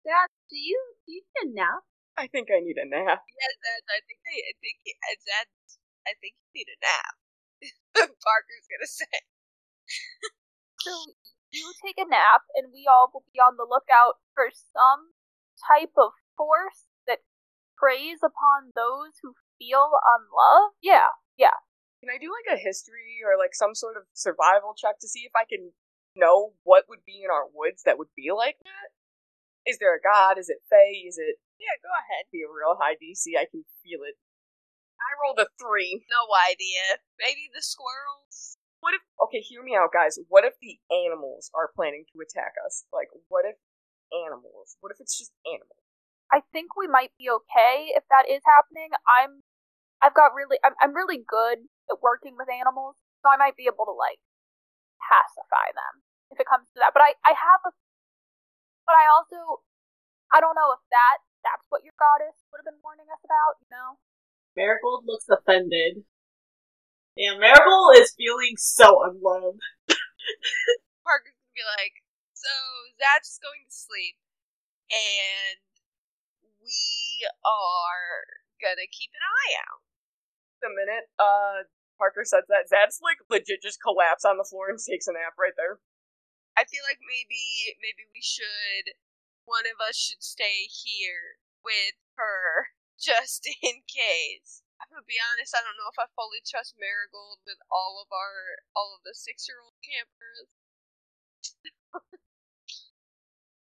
Zad, do you do you need a nap? I think I need a nap. Yeah, Zed, I think they, I think uh, Zed, I think you need a nap. Parker's gonna say. So you take a nap, and we all will be on the lookout for some type of force that preys upon those who feel unloved. Yeah, yeah. Can I do like a history or like some sort of survival check to see if I can know what would be in our woods that would be like that? Is there a god? Is it Fae? Is it Yeah, go ahead. be a real high DC? I can feel it. I rolled a three. No idea. Maybe the squirrels. What if okay, hear me out guys. What if the animals are planning to attack us? Like what if animals? What if it's just animals? I think we might be okay if that is happening. I'm, I've got really, I'm, I'm really good at working with animals, so I might be able to like pacify them if it comes to that. But I, I have a, but I also, I don't know if that, that's what your goddess would have been warning us about. You know? Marigold looks offended. Yeah, Marigold is feeling so unloved. Parker's gonna be like, so Zad's just going to sleep, and we are gonna keep an eye out. The minute uh Parker says that, Zad's like legit just collapse on the floor and takes a nap right there. I feel like maybe maybe we should one of us should stay here with her just in case. I'm gonna be honest, I don't know if I fully trust Marigold with all of our all of the six year old campers.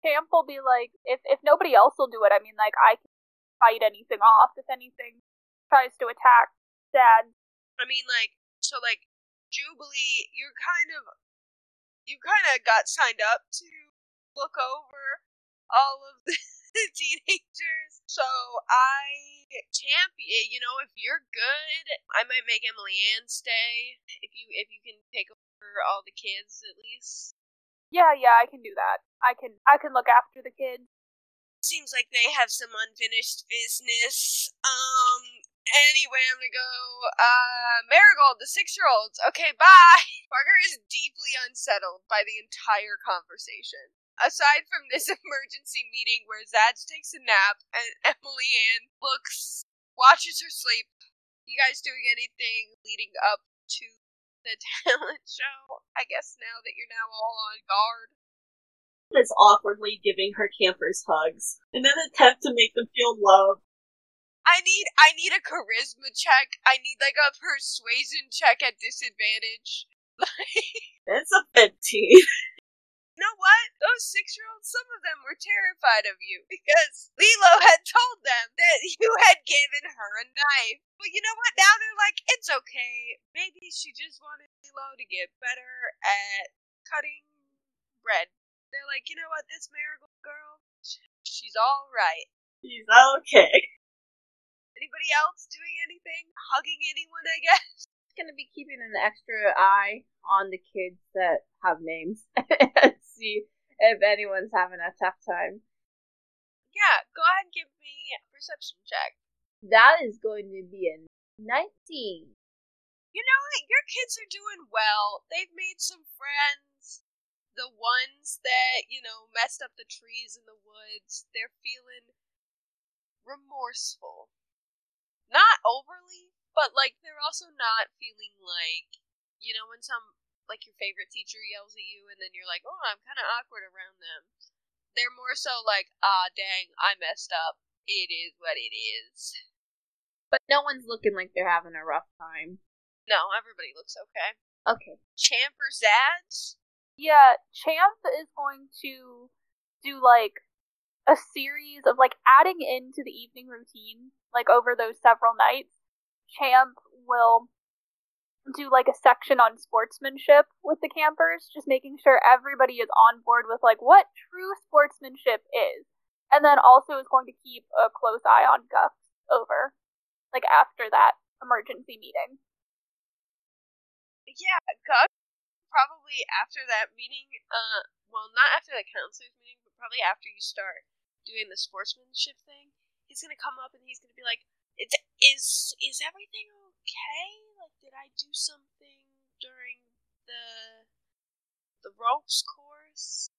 Camp will be like, if if nobody else will do it, I mean, like I can fight anything off if anything tries to attack Zad. I mean like so like Jubilee, you're kind of you kind of got signed up to look over all of the teenagers. So I champion, you know, if you're good, I might make Emily Ann stay. If you if you can take over all the kids at least. Yeah, yeah, I can do that. I can I can look after the kids. Seems like they have some unfinished business. Um anyway, I'm gonna go uh Marigold, the six year olds. Okay, bye. Parker is deeply unsettled by the entire conversation. Aside from this emergency meeting where Zads takes a nap and Emily Ann looks watches her sleep. You guys doing anything leading up to the talent show? I guess now that you're now all on guard. Is awkwardly giving her campers hugs, and then attempt to make them feel loved. I need I need a charisma check. I need like a persuasion check at disadvantage. It's a 15. You know what? Those six year olds, some of them were terrified of you because Lilo had told them that you had given her a knife. But you know what? Now they're like, it's okay. Maybe she just wanted Lilo to get better at cutting bread. They're like, you know what? This marigold girl, she's all right. She's okay. Anybody else doing anything? Hugging anyone, I guess? Gonna be keeping an extra eye on the kids that have names and see if anyone's having a tough time. Yeah, go ahead and give me a perception check. That is going to be a 19. You know what? Your kids are doing well. They've made some friends. The ones that, you know, messed up the trees in the woods, they're feeling remorseful. Not overly, but like they're also not feeling like, you know, when some like your favorite teacher yells at you and then you're like, "Oh, I'm kind of awkward around them." They're more so like, "Ah, dang, I messed up. It is what it is." But no one's looking like they're having a rough time. No, everybody looks okay. Okay. Champ or Zads? Yeah, Champ is going to do like a series of like adding into the evening routine, like over those several nights. Champ will do like a section on sportsmanship with the campers, just making sure everybody is on board with like what true sportsmanship is. And then also is going to keep a close eye on Gus over, like after that emergency meeting. Yeah, Gus probably after that meeting, uh, well, not after the counselors meeting, but probably after you start doing the sportsmanship thing, he's gonna come up and he's gonna be like, "It's is is everything okay? Like, did I do something during the the ropes course?"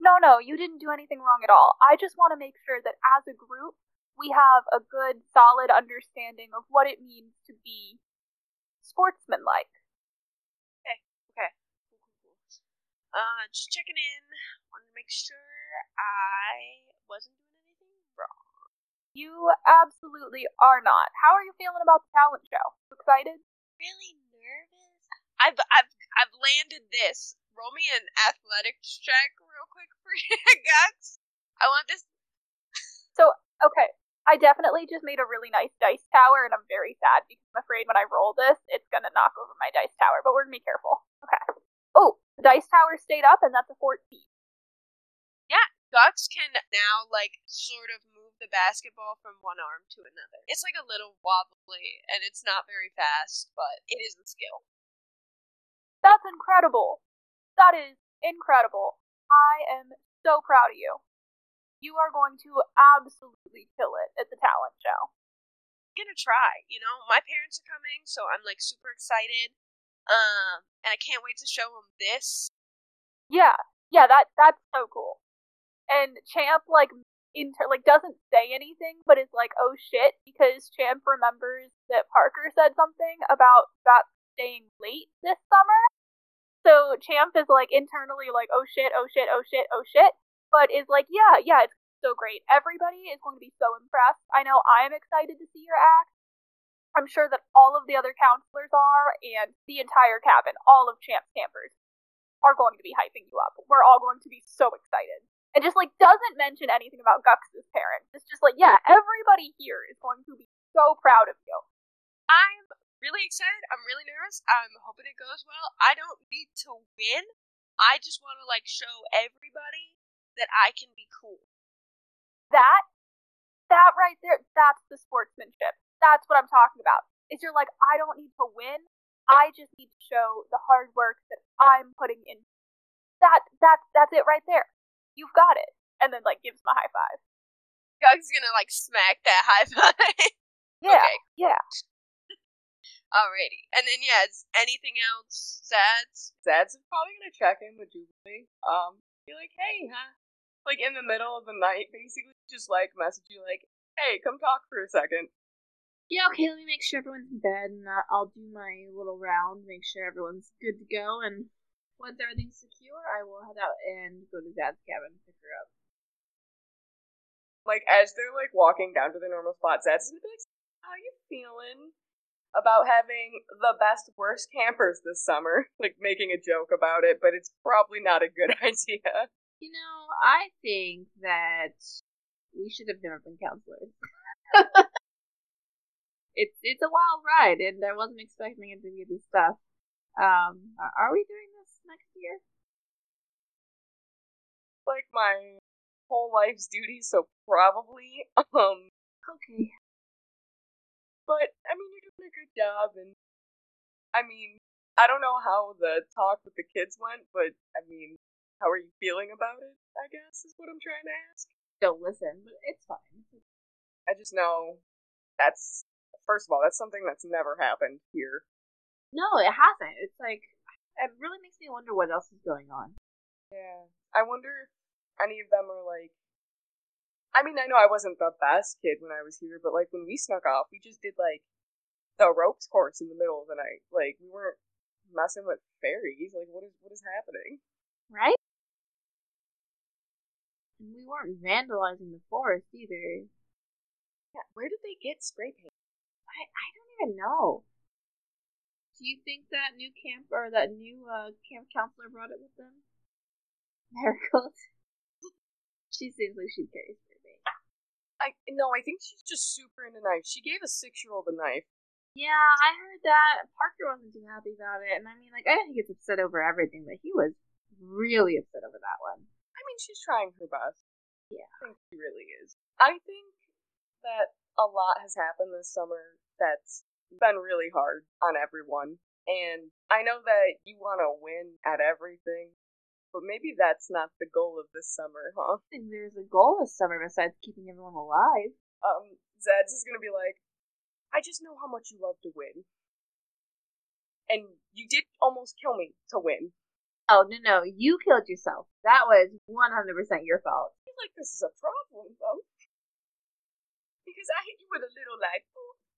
No, no, you didn't do anything wrong at all. I just want to make sure that as a group, we have a good, solid understanding of what it means to be sportsmanlike. Okay, okay, cool, cool, cool. Uh, just checking in. Wanted to make sure I wasn't doing. You absolutely are not. How are you feeling about the talent show? Excited? Really nervous. I've I've I've landed this. Roll me an athletics check real quick for you guys. I want this. So, okay, I definitely just made a really nice dice tower, and I'm very sad because I'm afraid when I roll this, it's gonna knock over my dice tower. But we're gonna be careful. Okay. Oh, the dice tower stayed up, and that's a 14. Gux can now like sort of move the basketball from one arm to another. It's like a little wobbly, and it's not very fast, but it is a skill. That's incredible. That is incredible. I am so proud of you. You are going to absolutely kill it at the talent show. I'm gonna try. You know, my parents are coming, so I'm like super excited. Um, and I can't wait to show them this. Yeah, yeah, that that's so cool. And Champ like inter like doesn't say anything, but is like, oh shit, because Champ remembers that Parker said something about about staying late this summer. So Champ is like internally like, oh shit, oh shit, oh shit, oh shit, but is like, yeah, yeah, it's so great. Everybody is going to be so impressed. I know I'm excited to see your act. I'm sure that all of the other counselors are, and the entire cabin, all of Champ's campers, are going to be hyping you up. We're all going to be so excited. And just like doesn't mention anything about Gux's parents. It's just like, yeah, everybody here is going to be so proud of you. I'm really excited. I'm really nervous. I'm hoping it goes well. I don't need to win. I just want to like show everybody that I can be cool. That that right there, that's the sportsmanship. That's what I'm talking about. Is you're like, I don't need to win. I just need to show the hard work that I'm putting in. That that's that's it right there. You've got it. And then like gives him a high five. Gug's gonna like smack that high five. Yeah. Okay. Yeah. Alrighty. And then yeah, is anything else, Zads? Zad's probably gonna check in with Jubilee. Um, be like, hey, huh? Like in the middle of the night, basically, just like message you like, hey, come talk for a second. Yeah, okay, let me make sure everyone's in bed, and uh, I'll do my little round, make sure everyone's good to go, and once everything's secure, I will head out and go to Zad's cabin and pick her up. Like as they're like walking down to the normal spot, Zad's gonna be like, how you feeling? About having the best worst campers this summer, like making a joke about it, but it's probably not a good idea. You know, I think that we should have never been counselors. it's it's a wild ride, and I wasn't expecting it to be this stuff. Um, are, we doing next year? Like my whole life's duty, so probably. Um, Okay. but I mean, you're doing a good job, and I mean, I don't know how the talk with the kids went, but I mean, how are you feeling about it? I guess is what I'm trying to ask. Don't listen, but it's fine. I just know that's first of all, that's something that's never happened here. No, it hasn't. It's like it really makes me wonder what else is going on. Yeah. I wonder if any of them are like I mean, I know I wasn't the best kid when I was here, but like when we snuck off, we just did like the ropes course in the middle of the night. Like we weren't messing with fairies. Like what is what is happening? Right? And we weren't vandalizing the forest either. Yeah, where did they get spray paint? I, I don't even know. Do you think that new camp or that new uh, camp counselor brought it with them? Marigold. she seems like she carries paint. I no, I think she's just super into knives. She gave a six year old a knife. Yeah, I heard that. Parker wasn't too happy about it, and I mean, like, I know he gets upset over everything, but he was really upset over that one. I mean, she's trying her best. Yeah. I think she really is. I think that a lot has happened this summer that's been really hard on everyone. And I know that you want to win at everything, but maybe that's not the goal of this summer, huh? I think there's a goal this summer besides keeping everyone alive. Um, Zed's is gonna be like, I just know how much you love to win. And you did almost kill me to win. Oh, no, no, you killed yourself. That was 100% your fault. I feel like this is a problem, though. Because I hit you with a little like.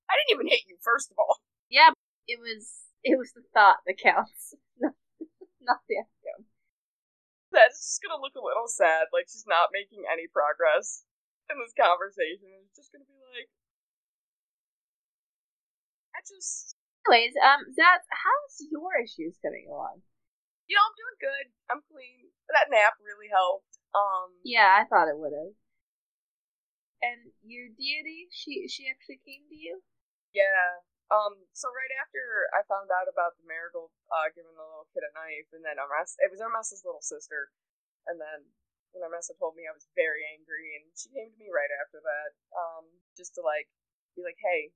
I didn't even hit you, first of all. Yeah, it was it was the thought that counts, not the outcome. That's just gonna look a little sad, like she's not making any progress in this conversation. It's just gonna be like, I just, Anyways, um, Zaz, how's your issues coming along? you know, I'm doing good. I'm clean. That nap really helped. Um, Yeah, I thought it would have. And your deity, she she actually came to you. Yeah. Um. So right after I found out about the marigold uh, giving the little kid a knife, and then Armess, it was Armessa's little sister, and then when Armessa told me, I was very angry, and she came to me right after that, um, just to like be like, hey,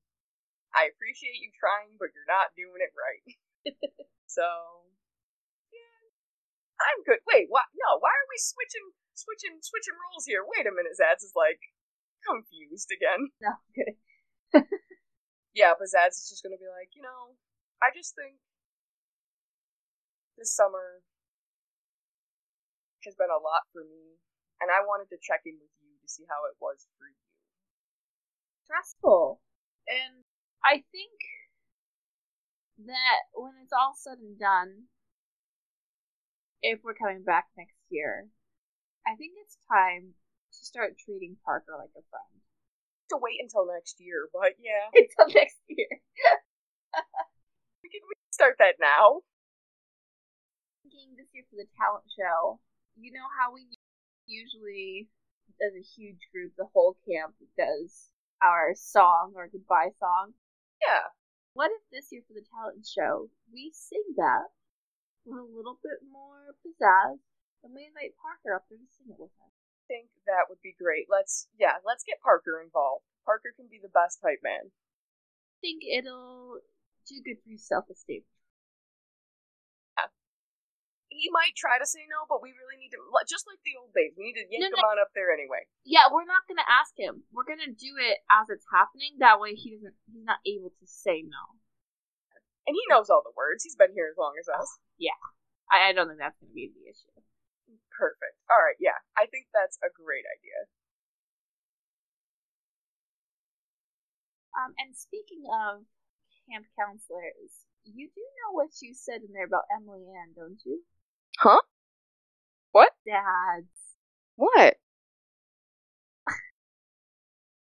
I appreciate you trying, but you're not doing it right. so, yeah, I'm good. Wait, what? No, why are we switching, switching, switching roles here? Wait a minute, Zads is like confused again. No, good. Yeah, but Zads is just gonna be like, you know, I just think this summer has been a lot for me, and I wanted to check in with you to see how it was for you. stressful. And I think that when it's all said and done, if we're coming back next year, I think it's time to start treating Parker like a friend. To wait until next year, but yeah, Until next year. we can, we can start that now. Thinking this year for the talent show, you know how we usually, as a huge group, the whole camp does our song or goodbye song. Yeah, What if this year for the talent show we sing that with a little bit more pizzazz, and we invite Parker up there to sing it with us? I think that would be great. Let's yeah, let's get Parker involved. Parker can be the best hype man. I think it'll do good for his self-esteem. He might try to say no, but we really need to just like the old days. We need to yank No, him on up there anyway. Yeah, we're not gonna ask him. We're gonna do it as it's happening. That way, he doesn't. He's not able to say no. And he knows all the words. He's been here as long as us. I, I don't think that's gonna be the issue. Perfect. All right, yeah. I think that's a great idea. Um, and speaking of camp counselors, you do know what you said in there about Emily Ann, don't you? Huh? What? Zads. What?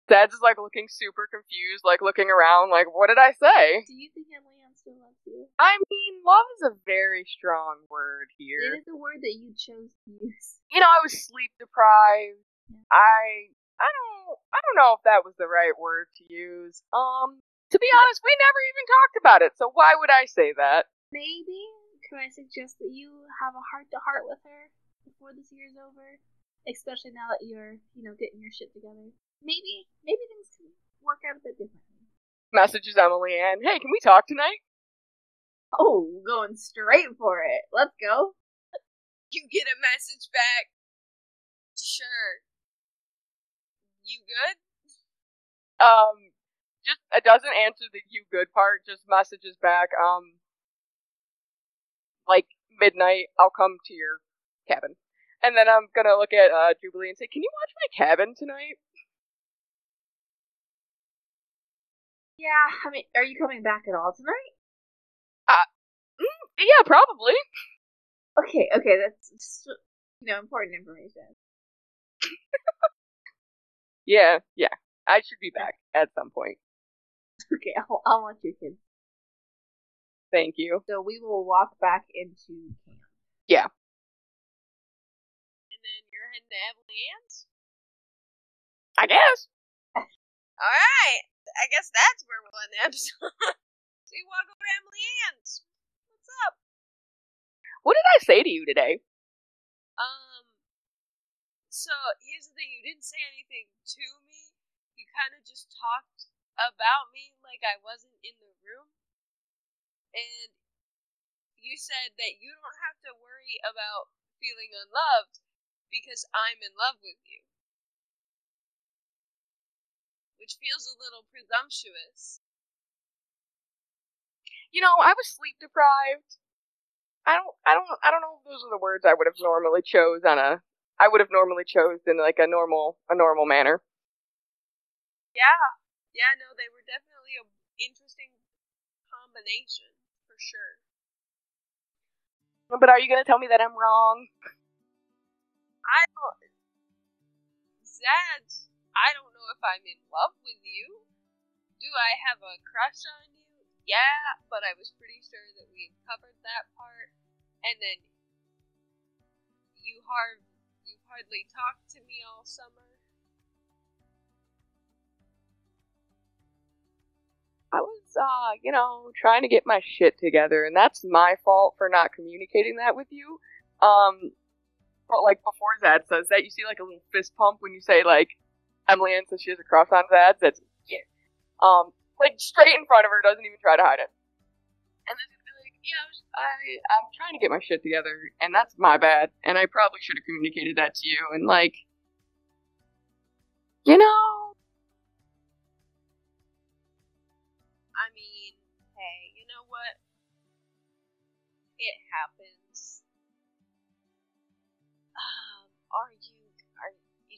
Zad's like looking super confused, like looking around, like, what did I say? Do you think Emily still loves you? I mean, love is a very strong word here. It is a word that you chose to use. You know, I was sleep deprived. I I don't I don't know if that was the right word to use. Um, to be honest, we never even talked about it, so why would I say that? Maybe could I suggest that you have a heart to heart with her before this year's over? Especially now that you're, you know, getting your shit together. Maybe, maybe things can work out a bit differently. Messages Emily Ann. Hey, can we talk tonight? Oh, going straight for it. Let's go. You get a message back. Sure. You good? Um, just it doesn't answer the you good part. Just messages back. Um, like midnight, I'll come to your cabin, and then I'm gonna look at uh Jubilee and say, "Can you watch my cabin tonight?" Yeah, I mean, are you coming back at all tonight? Mm, yeah, probably. Okay, okay, that's just, you know important information. Yeah, yeah. I should be back at some point. Okay, I'll, I'll watch your kids. Thank you. So we will walk back into camp. Yeah. And then you're heading to Emily Ann's? I guess. I guess that's where we'll end the episode. so you walk over to Emily Ann's. What's up? What did I say to you today? Um, so here's the thing: you didn't say anything to me. You kind of just talked about me like I wasn't in the room, and you said that you don't have to worry about feeling unloved because I'm in love with you. Which feels a little presumptuous. You know, I was sleep deprived. I don't, I don't, I don't know if those are the words I would have normally chose on a, I would have normally chose in like a normal, a normal manner. Yeah. Yeah, no, they were definitely an interesting combination, for sure. But are you gonna tell me that I'm wrong? I don't. Zad, I don't know if I'm in love with you. Do I have a crush on you? Yeah, but I was pretty sure that we covered that part. And then you you hardly talked to me all summer. I was, uh, you know, trying to get my shit together, and that's my fault for not communicating that with you. Um, but like before Zad says that, you see like a little fist pump when you say like Emily Ann says she has a cross on Zad. That's yeah. Um, like straight in front of her, doesn't even try to hide it. And then she'll like, "Yeah, I I'm trying to get my shit together, and that's my bad, and I probably should have communicated that to you." And like, you know, I mean, hey, you know what? It happens.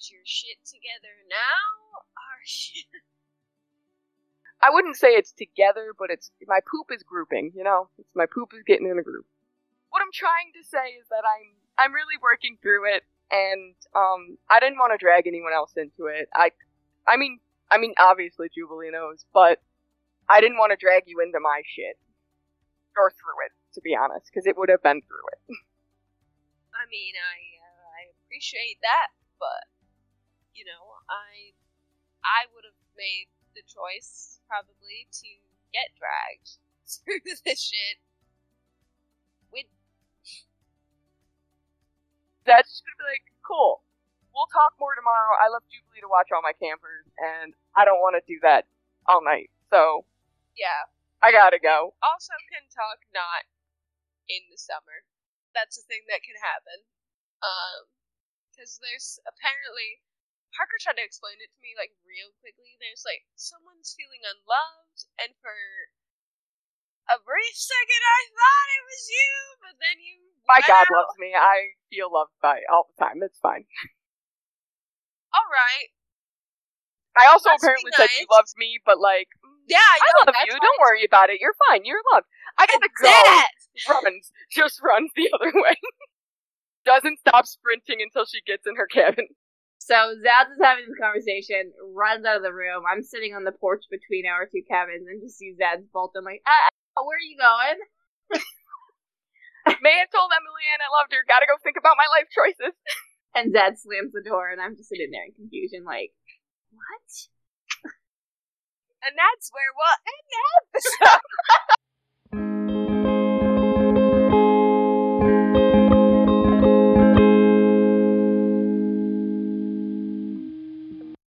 Is your shit together now? Are you I wouldn't say it's together, but it's my poop is grouping. You know, it's my poop is getting in a group. What I'm trying to say is that I'm I'm really working through it, and um, I didn't want to drag anyone else into it. I, I mean, I mean, obviously Jubilee knows, but I didn't want to drag you into my shit or through it, to be honest, because it would have been through it. I mean, I uh, I appreciate that, but you know, I I would have made the choice probably to get dragged through this shit. With That's just gonna be like, cool. We'll talk more tomorrow. I left Jubilee to watch all my campers, and I don't want to do that all night. So yeah, I gotta go. also can talk not in the summer. That's a thing that can happen. Um, because there's apparently Parker tried to explain it to me like real quickly. There's like someone's feeling unloved, and for a brief second I thought it was you, but then you. My God out. loves me. I feel loved by all the time. It's fine. All right. I also Must apparently said you nice. loved me, but like, mm, Yeah, I, I love you. Don't worry about it. You're fine. You're loved. I gotta go. Runs. Just runs the other way. Doesn't stop sprinting until she gets in her cabin. So Zads is having this conversation, runs out of the room. I'm sitting on the porch between our two cabins and just see Zads bolt. I'm like, ah, where are you going? May have told Emily Ann I loved her. Gotta go think about my life choices. And Zad slams the door, and I'm just sitting there in confusion, like, what? And that's where we'll end